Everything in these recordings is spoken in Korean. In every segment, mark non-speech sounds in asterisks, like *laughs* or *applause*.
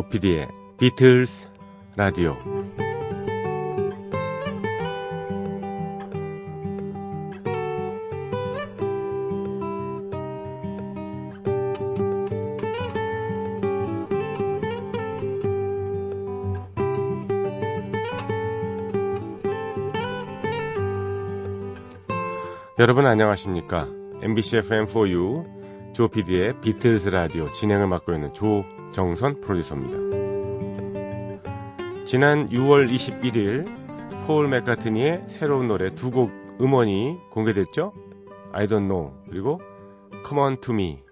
조피디의 비틀스 라디오 여러분 안녕하십니까? MBC FM4U 조피디의 비틀스 라디오 진행을 맡고 있는 조정선 프로듀서입니다. 지난 6월 21일 폴 맥카트니의 새로운 노래 두 곡 음원이 공개됐죠? I don't know 그리고 Come on to me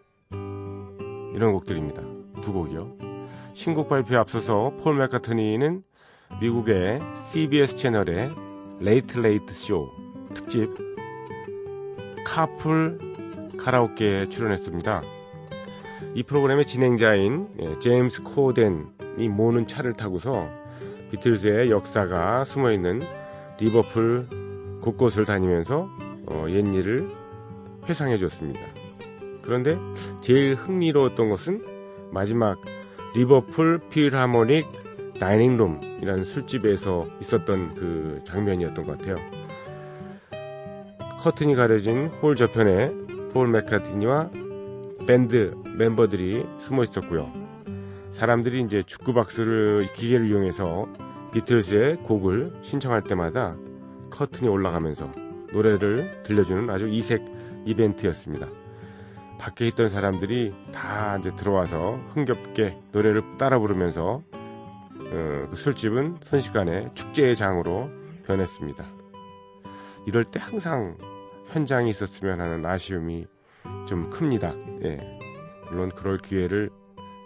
이런 곡들입니다. 두 곡이요. 신곡 발표에 앞서서 폴 맥카트니는 미국의 CBS 채널의 Late Late Show 특집 Carpool Karaoke에 출연했습니다. 이 프로그램의 진행자인 예, 제임스 코덴이 모는 차를 타고서 비틀즈의 역사가 숨어있는 리버풀 곳곳을 다니면서 어, 옛일을 회상해 줬습니다. 그런데 제일 흥미로웠던 것은 마지막 리버풀 필하모닉 Dining Room이라는 술집에서 있었던 그 장면이었던 것 같아요. 커튼이 가려진 홀 저편에 폴 맥카트니와 밴드 멤버들이 숨어 있었고요. 사람들이 이제 축구 박스를 기계를 이용해서 비틀즈의 곡을 신청할 때마다 커튼이 올라가면서 노래를 들려주는 아주 이색 이벤트였습니다. 밖에 있던 사람들이 다 이제 들어와서 흥겹게 노래를 따라 부르면서 어, 그 술집은 순식간에 축제의 장으로 변했습니다. 이럴 때 항상 현장에 있었으면 하는 아쉬움이 좀 큽니다. 예. 물론 그럴 기회를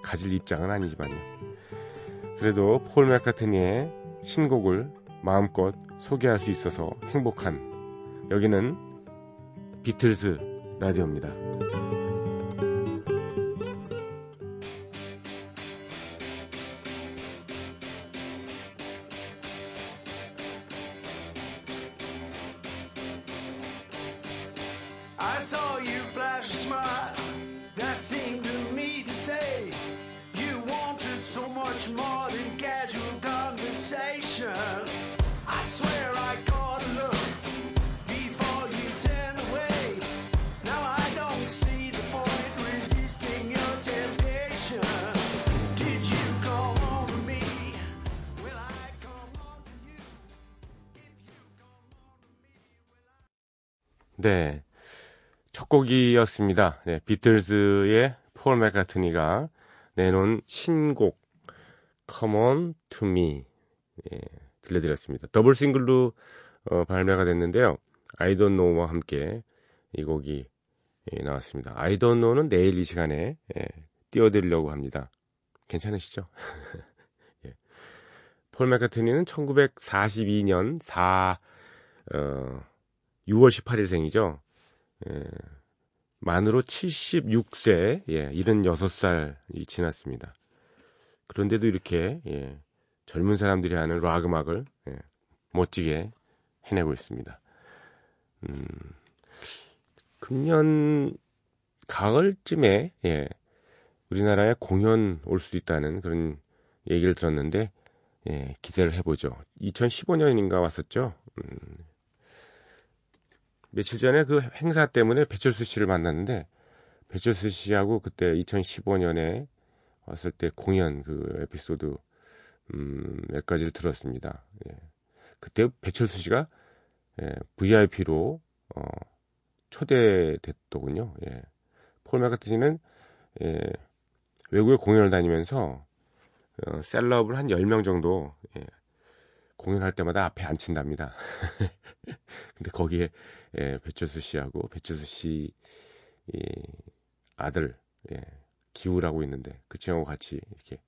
가질 입장은 아니지만요. 그래도 폴 맥카트니의 신곡을 마음껏 소개할 수 있어서 행복한 여기는 비틀즈 라디오입니다. I saw you flash a smile that seemed to me to say you wanted so much more than casual conversation. I swear I caught a look before you turned away. Now I don't see the point resisting your temptation. Did you come on me? Will I come on to you? 네. 첫 곡이었습니다. 네, 비틀즈의 폴 맥카트니가 내놓은 신곡 Come On To Me 예, 들려드렸습니다. 더블 싱글로 어, 발매가 됐는데요. I Don't Know와 함께 이 곡이 예, 나왔습니다. I Don't Know는 내일 이 시간에 예, 띄워드리려고 합니다. 괜찮으시죠? 예. 폴 맥카트니는 1942년 4 어, 6월 18일 생이죠. 예, 만으로 76세, 예, 76살이 지났습니다. 그런데도 이렇게, 예, 젊은 사람들이 하는 락 음악을, 예, 멋지게 해내고 있습니다. 음, 금년 가을쯤에, 예, 우리나라에 공연 올 수도 있다는 그런 얘기를 들었는데, 예, 기대를 해보죠. 2015년인가 왔었죠. 음, 며칠 전에 그 행사 때문에 배철수 씨를 만났는데 배철수 씨하고 그때 2015년에 왔을 때 공연 그 에피소드 음, 몇 가지를 들었습니다. 예. 그때 배철수 씨가 예, VIP로 어, 초대됐더군요. 예. 폴 맥카트니는 예, 외국에 공연을 다니면서 어, 셀럽을 한 10명 정도 예, 공연할 때마다 앞에 앉힌답니다. *laughs* 근데 거기에 예, 배철수 씨하고 배철수 씨 이, 아들 예, 기우라고 있는데 그 친구하고 같이 이렇게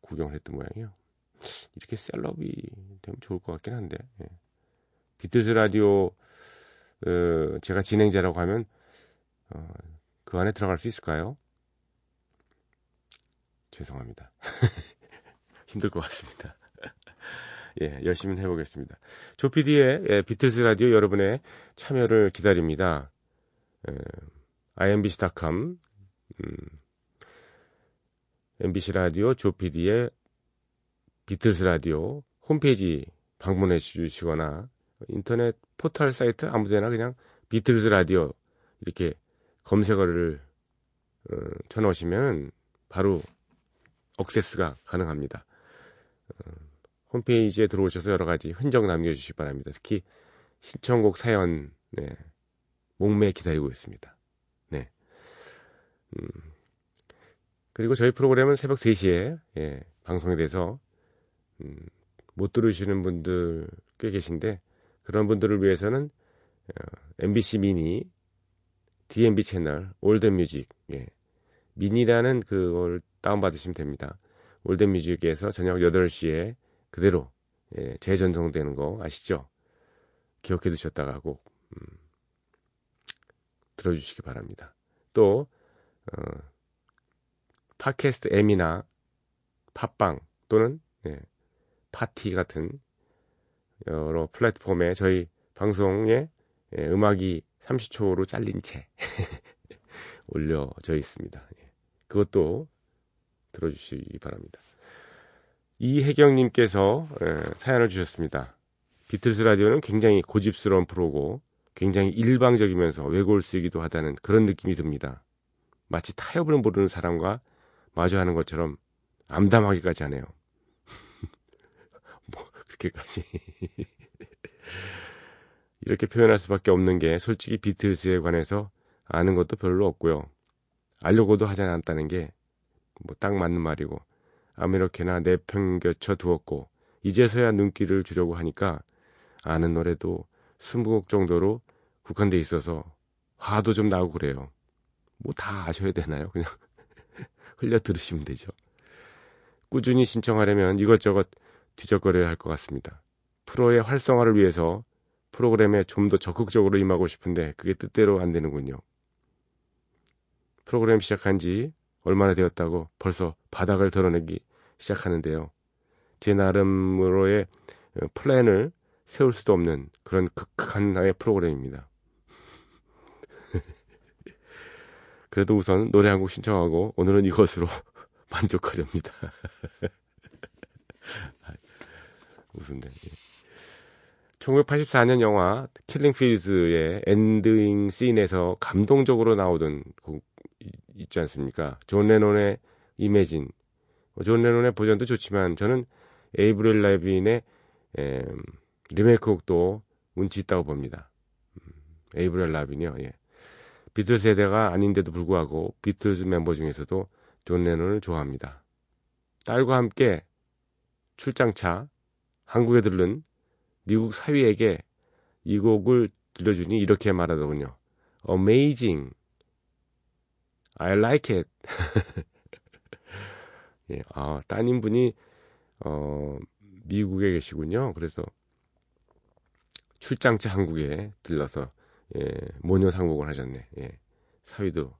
구경을 했던 모양이에요. 이렇게 셀럽이 되면 좋을 것 같긴 한데 예. 비틀즈 라디오 어, 제가 진행자라고 하면 어, 그 안에 들어갈 수 있을까요? 죄송합니다. *laughs* 힘들 것 같습니다. 예, 열심히 해보겠습니다. 조피디의 예, 비틀스 라디오 여러분의 참여를 기다립니다. 예, imbc.com 음, MBC 라디오 조피디의 비틀스 라디오 홈페이지 방문해 주시거나 인터넷 포털 사이트 아무데나 그냥 비틀스 라디오 이렇게 검색어를 어, 쳐놓으시면 바로 access가 가능합니다. 어, 홈페이지에 들어오셔서 여러 가지 흔적 남겨주시기 바랍니다. 특히 신청곡 사연 네, 목매 기다리고 있습니다. 네. 음, 그리고 저희 프로그램은 새벽 3시에 예, 방송이 돼서 음, 못 들으시는 분들 꽤 계신데 그런 분들을 위해서는 어, MBC 미니, DMB 채널, Old Music, 예. 미니라는 그걸 다운받으시면 됩니다. Old Music에서 저녁 8시에 그대로 예, 재전송되는 거 아시죠? 기억해 두셨다가 꼭 음, 들어주시기 바랍니다. 또 어, 팟캐스트 M이나 팟빵 또는 예, 파티 같은 여러 플랫폼에 저희 방송에 예, 음악이 30초로 잘린 채 *laughs* 올려져 있습니다. 예, 그것도 들어주시기 바랍니다. 이혜경님께서 예, 사연을 주셨습니다. 비틀스 라디오는 굉장히 고집스러운 프로고 굉장히 일방적이면서 외골 쓰기도 하다는 그런 느낌이 듭니다. 마치 타협을 모르는 사람과 마주하는 것처럼 암담하기까지 하네요. *laughs* 뭐 그렇게까지 *laughs* 이렇게 표현할 수밖에 없는 게 솔직히 비틀스에 관해서 아는 것도 별로 없고요. 알려고도 하지 않았다는 게 뭐 딱 맞는 말이고 아무렇게나 내팽겨쳐 두었고 이제서야 눈길을 주려고 하니까 아는 노래도 20곡 정도로 국한돼 있어서 화도 좀 나고 그래요. 뭐 다 아셔야 되나요? 그냥 *laughs* 흘려 들으시면 되죠. 꾸준히 신청하려면 이것저것 뒤적거려야 할 것 같습니다. 프로의 활성화를 위해서 프로그램에 좀 더 적극적으로 임하고 싶은데 그게 뜻대로 안 되는군요. 프로그램 시작한 지 얼마나 되었다고 벌써 바닥을 드러내기 시작하는데요. 제 나름으로의 플랜을 세울 수도 없는 그런 극한 나의 프로그램입니다. *laughs* 그래도 우선 노래 한 곡 신청하고 오늘은 이것으로 *laughs* 만족하렵니다. *laughs* 웃은데. 1984년 영화 Killing Fields의 ending scene에서 감동적으로 나오던 곡 있지 않습니까? 존 레논의 Imagine. 뭐 존 레논의 버전도 좋지만 저는 에이브릴 라빈의 에, 리메이크 곡도 운치 있다고 봅니다. 음, 에이브릴 라빈이요. 예. 비틀 세대가 아닌데도 불구하고 비틀즈 멤버 중에서도 존 레논을 좋아합니다. 딸과 함께 출장차 한국에 들른 미국 사위에게 이 곡을 들려주니 이렇게 말하더군요. Amazing. I like it. *laughs* 예, 아, 따님분이, 어, 미국에 계시군요. 그래서 출장차 한국에 들러서, 예, 모녀 상복을 하셨네. 예, 사위도,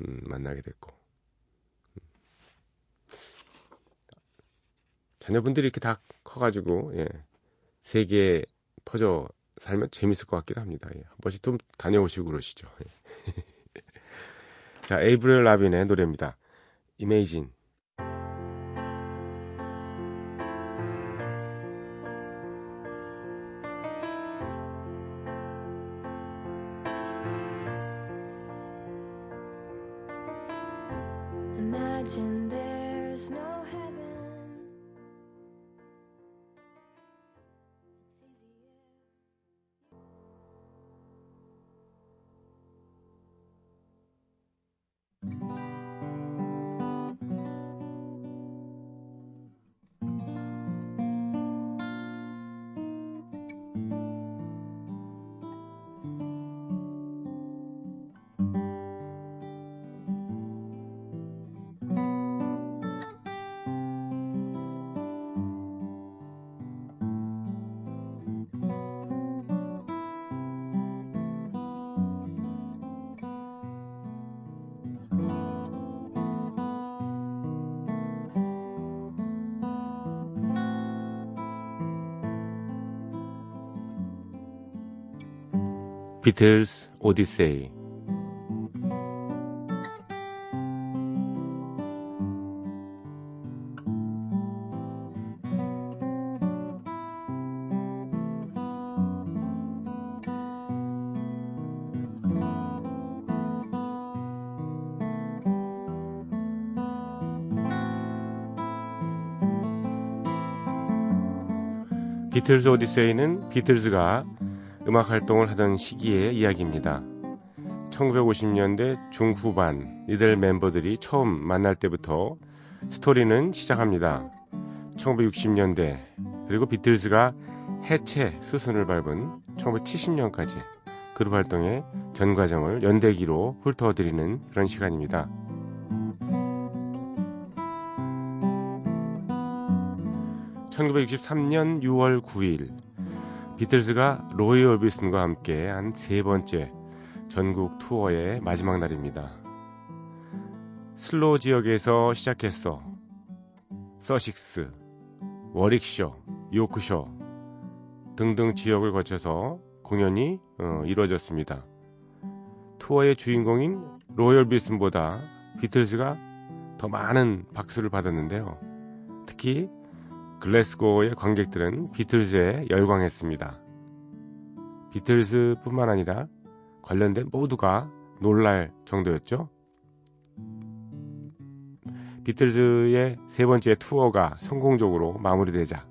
음, 만나게 됐고. 음. 자녀분들이 이렇게 다 커가지고, 예, 세계에 퍼져 살면 재밌을 것 같기도 합니다. 예, 한 번씩 좀 다녀오시고 그러시죠. 예. *laughs* 자, 에이브릴 라빈의 노래입니다. Imagine. Trên 비틀스 오디세이. 비틀스 오디세이는 비틀즈가 음악 활동을 하던 시기의 이야기입니다. 1950년대 중후반 이들 멤버들이 처음 만날 때부터 스토리는 시작합니다. 1960년대 그리고 비틀즈가 해체 수순을 밟은 1970년까지 그룹 활동의 전 과정을 연대기로 훑어드리는 그런 시간입니다. 1963년 6월 9일 비틀즈가 로이 얼비슨과 함께 한 세 번째 전국 투어의 마지막 날입니다. 슬로 지역에서 시작해서. 서식스, 워릭셔, 요크셔 등등 지역을 거쳐서 공연이 어, 이루어졌습니다. 투어의 주인공인 로이 얼비슨보다 비틀즈가 더 많은 박수를 받았는데요. 특히 글래스고의 관객들은 비틀즈에 열광했습니다. 비틀즈뿐만 아니라 관련된 모두가 놀랄 정도였죠. 비틀즈의 세 번째 투어가 성공적으로 마무리되자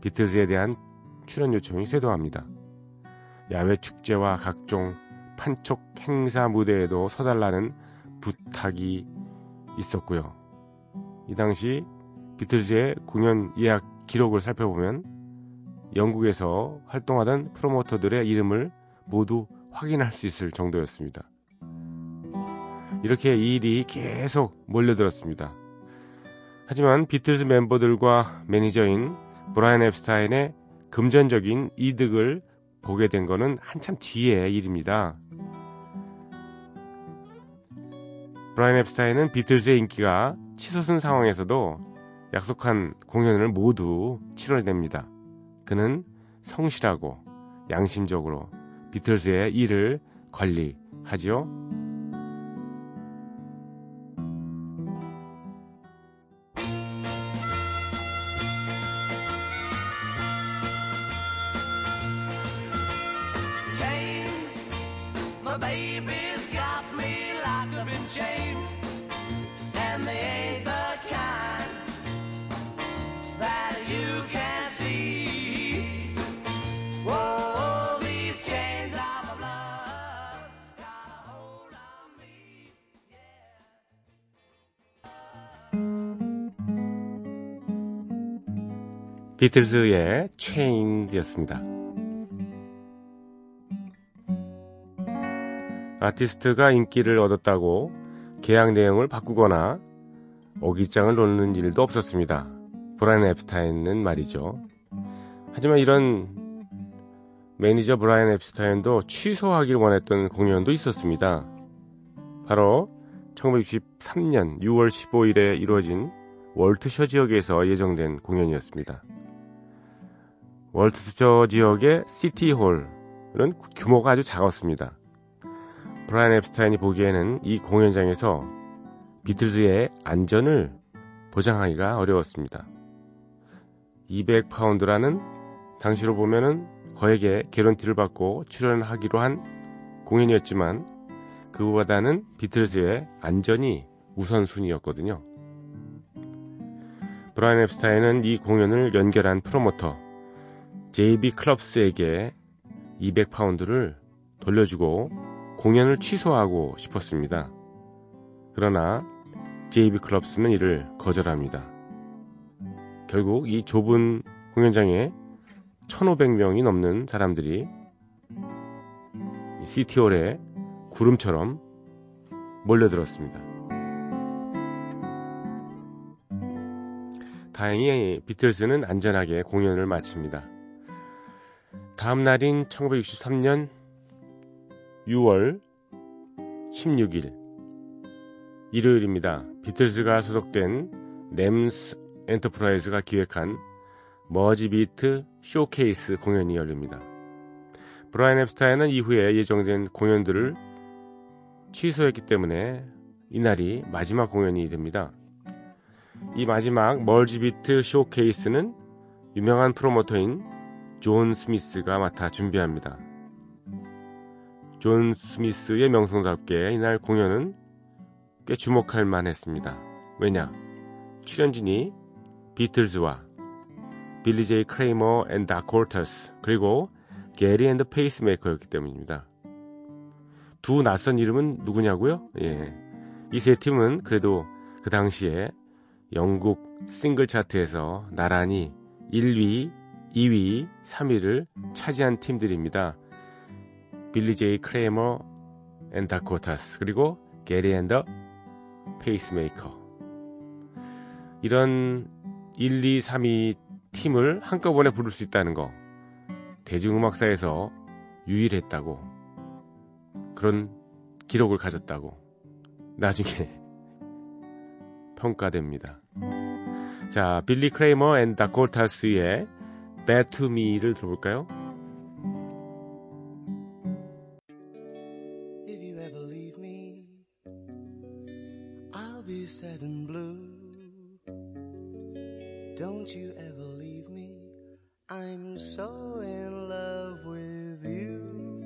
비틀즈에 대한 출연 요청이 쇄도합니다. 야외 축제와 각종 판촉 행사 무대에도 서달라는 부탁이 있었고요. 이 당시 비틀즈의 공연 예약 기록을 살펴보면 영국에서 활동하던 프로모터들의 이름을 모두 확인할 수 있을 정도였습니다. 이렇게 이 일이 계속 몰려들었습니다. 하지만 비틀즈 멤버들과 매니저인 브라이언 앱스타인의 금전적인 이득을 보게 된 것은 한참 뒤의 일입니다. 브라이언 앱스타인은 비틀즈의 인기가 치솟은 상황에서도 약속한 공연을 모두 치러냅니다. 그는 성실하고 양심적으로 비틀즈의 일을 관리하지요. 비틀즈의 Chains였습니다. 아티스트가 인기를 얻었다고 계약 내용을 바꾸거나 어깃장을 놓는 일도 없었습니다. 브라이언 앱스타인은 말이죠. 하지만 이런 매니저 브라이언 앱스타인도 취소하길 원했던 공연도 있었습니다. 바로 1963년 6월 15일에 이루어진 월트셔 지역에서 예정된 공연이었습니다. 월트셔 지역의 시티홀은 규모가 아주 작았습니다. 브라이언 앱스타인이 보기에는 이 공연장에서 비틀즈의 안전을 보장하기가 어려웠습니다. 200파운드라는 당시로 보면은 거액의 개런티를 받고 출연하기로 한 공연이었지만 그보다는 비틀즈의 안전이 우선순위였거든요. 브라이언 앱스타인은 이 공연을 연결한 프로모터 JB 클럽스에게 200파운드를 돌려주고 공연을 취소하고 싶었습니다. 그러나 JB 클럽스는 이를 거절합니다. 결국 이 좁은 공연장에 1500명이 넘는 사람들이 City Hall에 구름처럼 몰려들었습니다. 다행히 비틀즈는 안전하게 공연을 마칩니다. 다음 날인 1963년 6월 16일 일요일입니다. 비틀즈가 소속된 NEMS Enterprises가 기획한 Mersey Beat Showcase 공연이 열립니다. 브라이언 앱스타인은 이후에 예정된 공연들을 취소했기 때문에 이날이 마지막 공연이 됩니다. 이 마지막 Mersey Beat Showcase는 유명한 프로모터인 존 스미스가 맡아 준비합니다. 존 스미스의 명성답게 이날 공연은 꽤 주목할 만했습니다. 왜냐? 출연진이 비틀즈와 빌리 제이 크레이머 앤 다코르터스 그리고 게리 앤드 페이스메이커였기 때문입니다. 두 낯선 이름은 누구냐고요? 예. 이 세 팀은 그래도 그 당시에 영국 싱글 차트에서 나란히 1위, 2위, 3위를 차지한 팀들입니다. 빌리 제이 크레이머 앤 다코타스 그리고 게리 앤더 페이스메이커 이런 1, 2, 3위 팀을 한꺼번에 부를 수 있다는 거 대중음악사에서 유일했다고 그런 기록을 가졌다고 나중에 *laughs* 평가됩니다. 자, 빌리 크레이머 앤 다코타스의 Bad to Me를 들어볼까요? If you ever leave me, I'll be sad and blue. Don't you ever leave me, I'm so in love with you.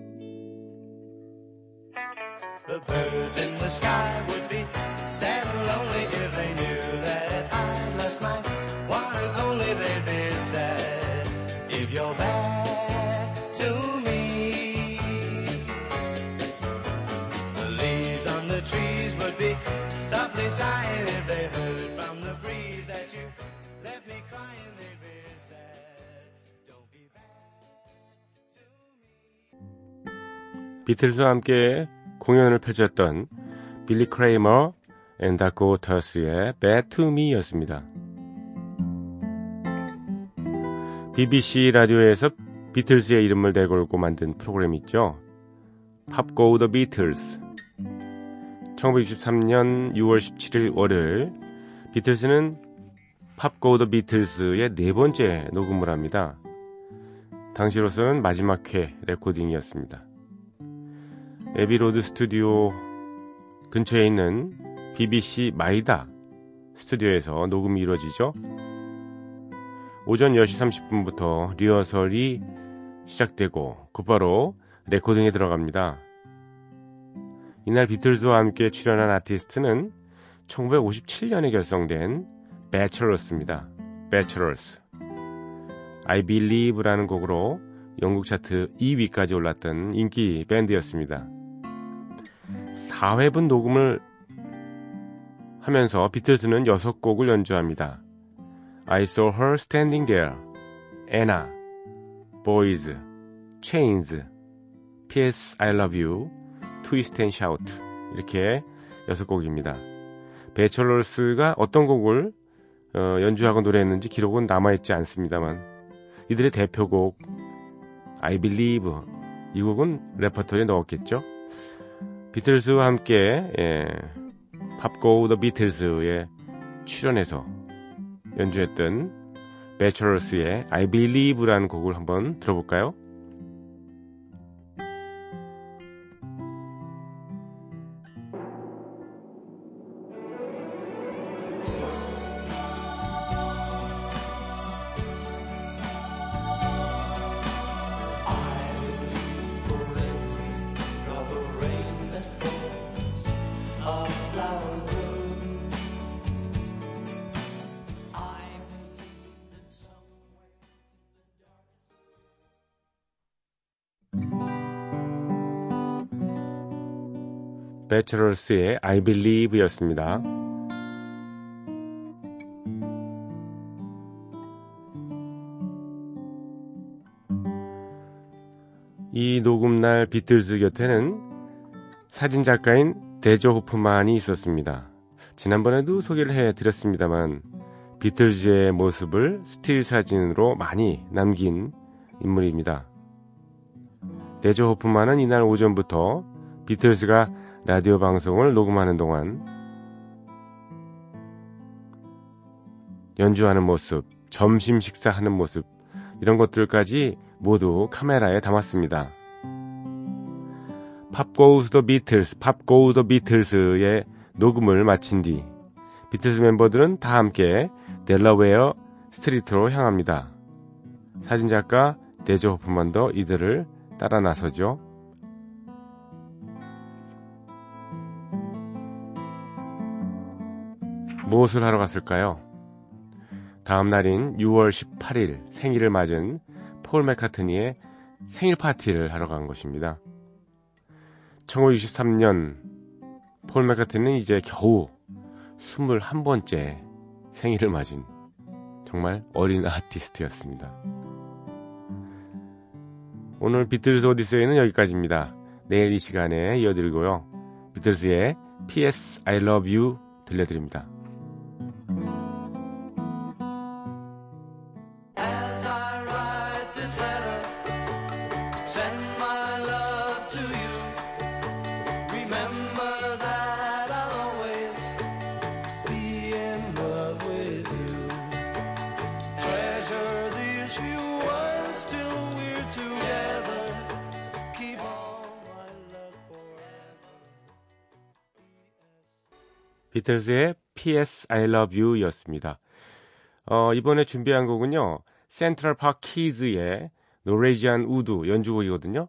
The birds in the sky would be sad and lonely 비틀즈와 함께 공연을 펼쳤던 빌리 크레이머 앤 다코타스의 Bad to Me였습니다. BBC 라디오에서 비틀즈의 이름을 내걸고 만든 프로그램 있죠. Pop Go the Beatles 1963년 6월 17일 월요일 비틀스는 Pop Go the Beatles의 네 번째 녹음을 합니다. 당시로서는 마지막 회 레코딩이었습니다. 에비로드 스튜디오 근처에 있는 BBC 마이다 스튜디오에서 녹음이 이루어지죠. 오전 10시 30분부터 리허설이 시작되고 곧바로 레코딩에 들어갑니다. 이날 비틀즈와 함께 출연한 아티스트는 1957년에 결성된 배처러스입니다. 배처러스. I Believe라는 곡으로 영국 차트 2위까지 올랐던 인기 밴드였습니다. 4회분 녹음을 하면서 비틀즈는 6곡을 연주합니다. I Saw Her Standing There, Anna, Boys, Chains, P.S. I Love You, Twist and Shout 이렇게 6곡입니다. 배철러스가 어떤 곡을 어, 연주하고 노래했는지 기록은 남아있지 않습니다만 이들의 대표곡 I Believe 이 곡은 레퍼토리에 넣었겠죠. 비틀즈와 함께 예, 팝고 더 비틀즈에 출연해서 연주했던 배철러스의 I Believe라는 곡을 한번 들어볼까요? 배철러스의 I Believe였습니다. 이 녹음날 비틀즈 곁에는 사진 작가인 데저 호프만이 있었습니다. 지난번에도 소개를 해드렸습니다만 비틀즈의 모습을 스틸 사진으로 많이 남긴 인물입니다. 데저 호프만은 이날 오전부터 비틀즈가 라디오 방송을 녹음하는 동안 연주하는 모습, 점심 식사하는 모습, 이런 것들까지 모두 카메라에 담았습니다. Pop Goes the Beatles, Pop Go the Beatles의 녹음을 마친 뒤 비틀스 멤버들은 다 함께 델라웨어 스트리트로 향합니다. 사진작가 데저 호프만도 이들을 따라 나서죠. 무엇을 하러 갔을까요? 다음 날인 6월 18일 생일을 맞은 폴 맥카트니의 생일 파티를 하러 간 것입니다. 1963년 폴 맥카트니는 이제 겨우 21번째 생일을 맞은 정말 어린 아티스트였습니다. 오늘 비틀즈 오디세이는 여기까지입니다. 내일 이 시간에 이어드리고요. 비틀즈의 P.S. I Love You 들려드립니다. Send my love to you. Remember that I'll always be in love with you. Treasure these few words till we're together. Keep all my love forever. 비틀즈의 P.S. I Love You 였습니다. 어, 이번에 준비한 곡은요, 센트럴 파크 키즈의 노레지안 우드 연주곡이거든요.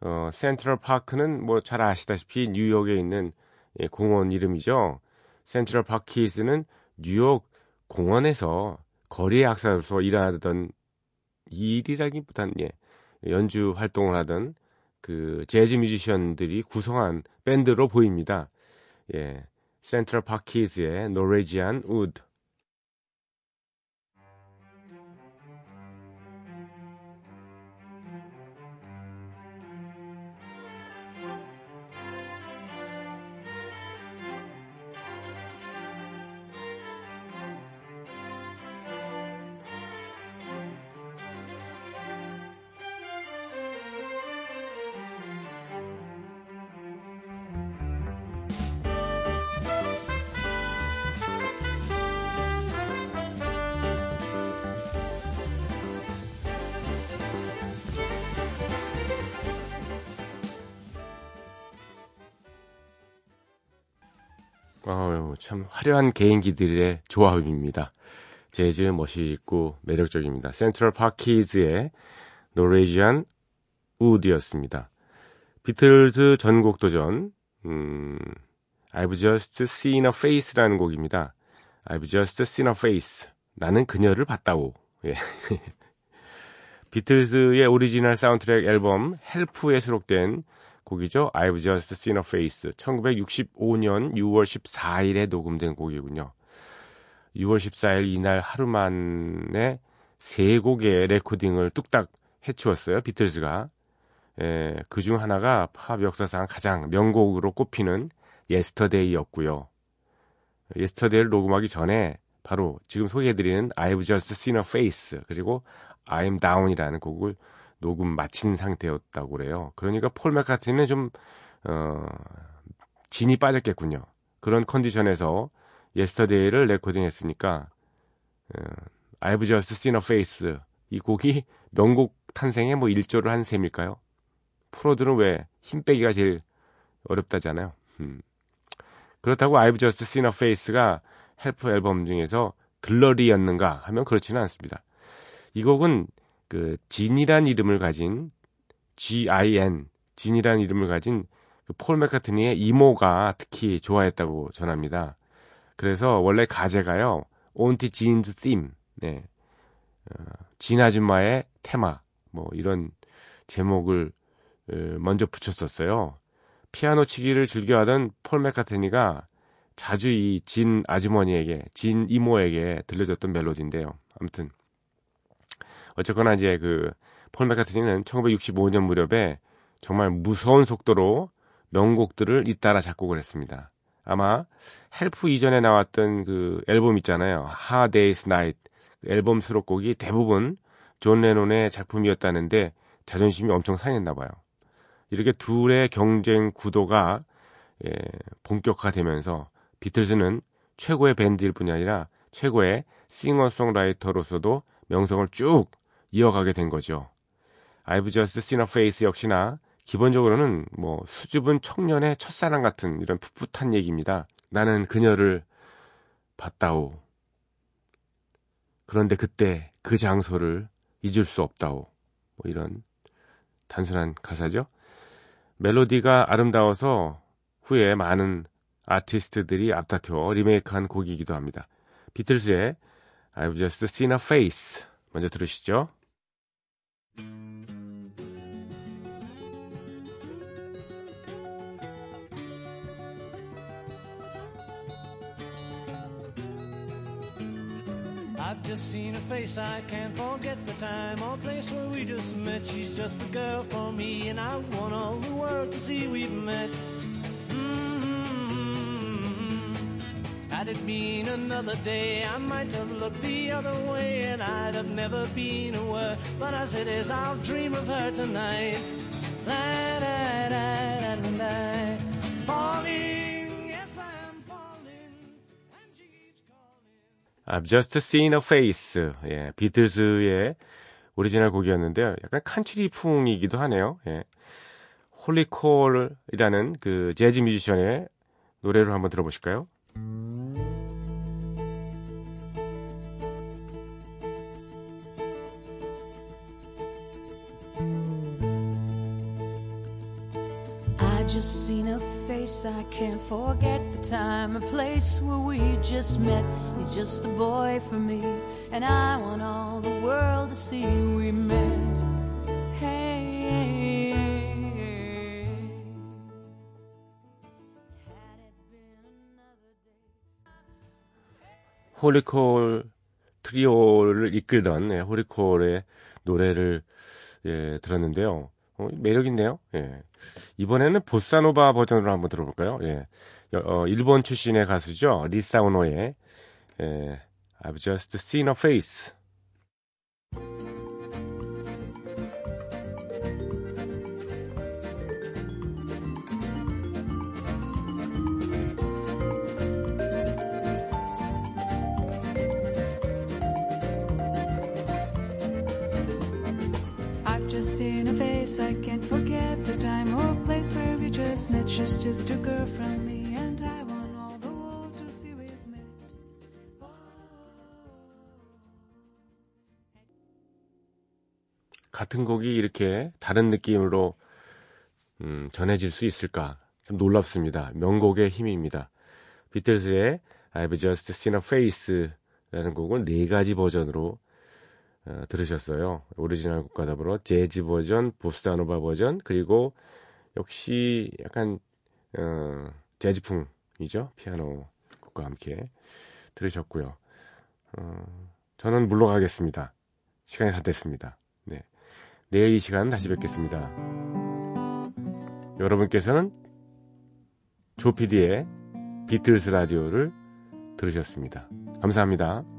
어, 센트럴 파크는 뭐 잘 아시다시피 뉴욕에 있는 예, 공원 이름이죠. 센트럴 파크 키즈는 뉴욕 공원에서 거리 악사로서 일하던 일이라기보단 예, 연주 활동을 하던 그 재즈 뮤지션들이 구성한 밴드로 보입니다. 예. 센트럴 파키즈의 Norwegian Wood 참 화려한 개인기들의 조합입니다. 재즈 멋있고 매력적입니다. 센트럴 파크 키즈의 Norwegian Wood였습니다. 비틀즈 전곡 도전 음, I've just seen a face라는 곡입니다. I've just seen a face. 나는 그녀를 봤다고. 예. *laughs* 비틀즈의 오리지널 사운드트랙 앨범 Help에 수록된 곡이죠. I've just seen a face. 1965년 6월 14일에 녹음된 곡이군요. 6월 14일 이날 하루 만에 세 곡의 레코딩을 뚝딱 해치웠어요. 비틀즈가. 예, 그중 하나가 팝 역사상 가장 명곡으로 꼽히는 Yesterday였고요. Yesterday를 녹음하기 전에 바로 지금 소개해드리는 I've just seen a face 그리고 I'm down이라는 곡을 녹음 마친 상태였다고 그래요. 그러니까 폴 맥카트니는 좀 어, 진이 빠졌겠군요. 그런 컨디션에서 Yesterday를 레코딩했으니까 어, I've just seen a face 이 곡이 명곡 탄생에 뭐 일조를 한 셈일까요? 프로들은 왜 힘 빼기가 제일 어렵다잖아요. 음. 그렇다고 I've just seen a face가 Help 앨범 중에서 글러리였는가 하면 그렇지는 않습니다. 이 곡은 그 진이란 이름을 가진 G.I.N. 진이란 이름을 가진 그 폴 맥카트니의 이모가 특히 좋아했다고 전합니다. 그래서 원래 가제가요. Auntie Gin's Theme. 네. 어, 진 아줌마의 테마 뭐 이런 제목을 어, 먼저 붙였었어요. 피아노 치기를 즐겨하던 폴 맥카트니가 자주 이 진 아주머니에게, 진 이모에게 들려줬던 멜로디인데요. 아무튼 어쨌거나 이제 그 폴 맥카트니는 1965년 무렵에 정말 무서운 속도로 명곡들을 잇따라 작곡을 했습니다. 아마 Help 이전에 나왔던 그 앨범 있잖아요. Hard Day's Night 앨범 수록곡이 대부분 존 레논의 작품이었다는데 자존심이 엄청 상했나 봐요. 이렇게 둘의 경쟁 구도가 예, 본격화되면서 비틀즈는 최고의 밴드일 뿐이 아니라 최고의 싱어송라이터로서도 명성을 쭉 이어가게 된 거죠. I've just seen a face 역시나 기본적으로는 뭐 수줍은 청년의 첫사랑 같은 이런 풋풋한 얘기입니다. 나는 그녀를 봤다오. 그런데 그때 그 장소를 잊을 수 없다오. 뭐 이런 단순한 가사죠. 멜로디가 아름다워서 후에 많은 아티스트들이 앞다퉈 리메이크한 곡이기도 합니다. 비틀스의 I've just seen a face. 먼저 들으시죠. I've just seen her face, I can't forget the time or place where we just met. She's just the girl for me, and I want all the world to see we've met. Mm-hmm. Had it been another day, I might have looked the other way, and I'd have never been aware. But as it is, I'll dream of her tonight. I've just seen a face. 예, 비틀스의 오리지널 곡이었는데요. 약간 칸츄리풍이기도 하네요. 예. Holly Cole이라는 그 재즈 뮤지션의 노래를 한번 들어보실까요? Face, I can't forget the time and place where we just met. He's just a boy for me, and I want all the world to see we met. Hey. 홀리콜 트리오를 이끌던 예, 홀리콜의 노래를 예, 들었는데요. 어, 매력 있네요. 예. 이번에는 보사노바 버전으로 한번 들어볼까요? 예. 여- 어, 일본 출신의 가수죠. 리사우노의 예, I've just seen a face. Just the girl for me, and I want all the world to see we've met. 같은 곡이 이렇게 다른 느낌으로 음, 전해질 수 있을까? 참 놀랍습니다. 명곡의 힘입니다. 비틀즈의 I've Just Seen a Face라는 곡을 네 가지 버전으로 어, 들으셨어요. 오리지널 곡과 더불어 재즈 버전, 보사노바 버전, 그리고 역시 약간 어, 재즈풍이죠. 피아노 곡과 함께 들으셨고요. 어, 저는 물러가겠습니다. 시간이 다 됐습니다. 네. 내일 이 시간 다시 뵙겠습니다. 여러분께서는 조피디의 비틀스 라디오를 들으셨습니다. 감사합니다.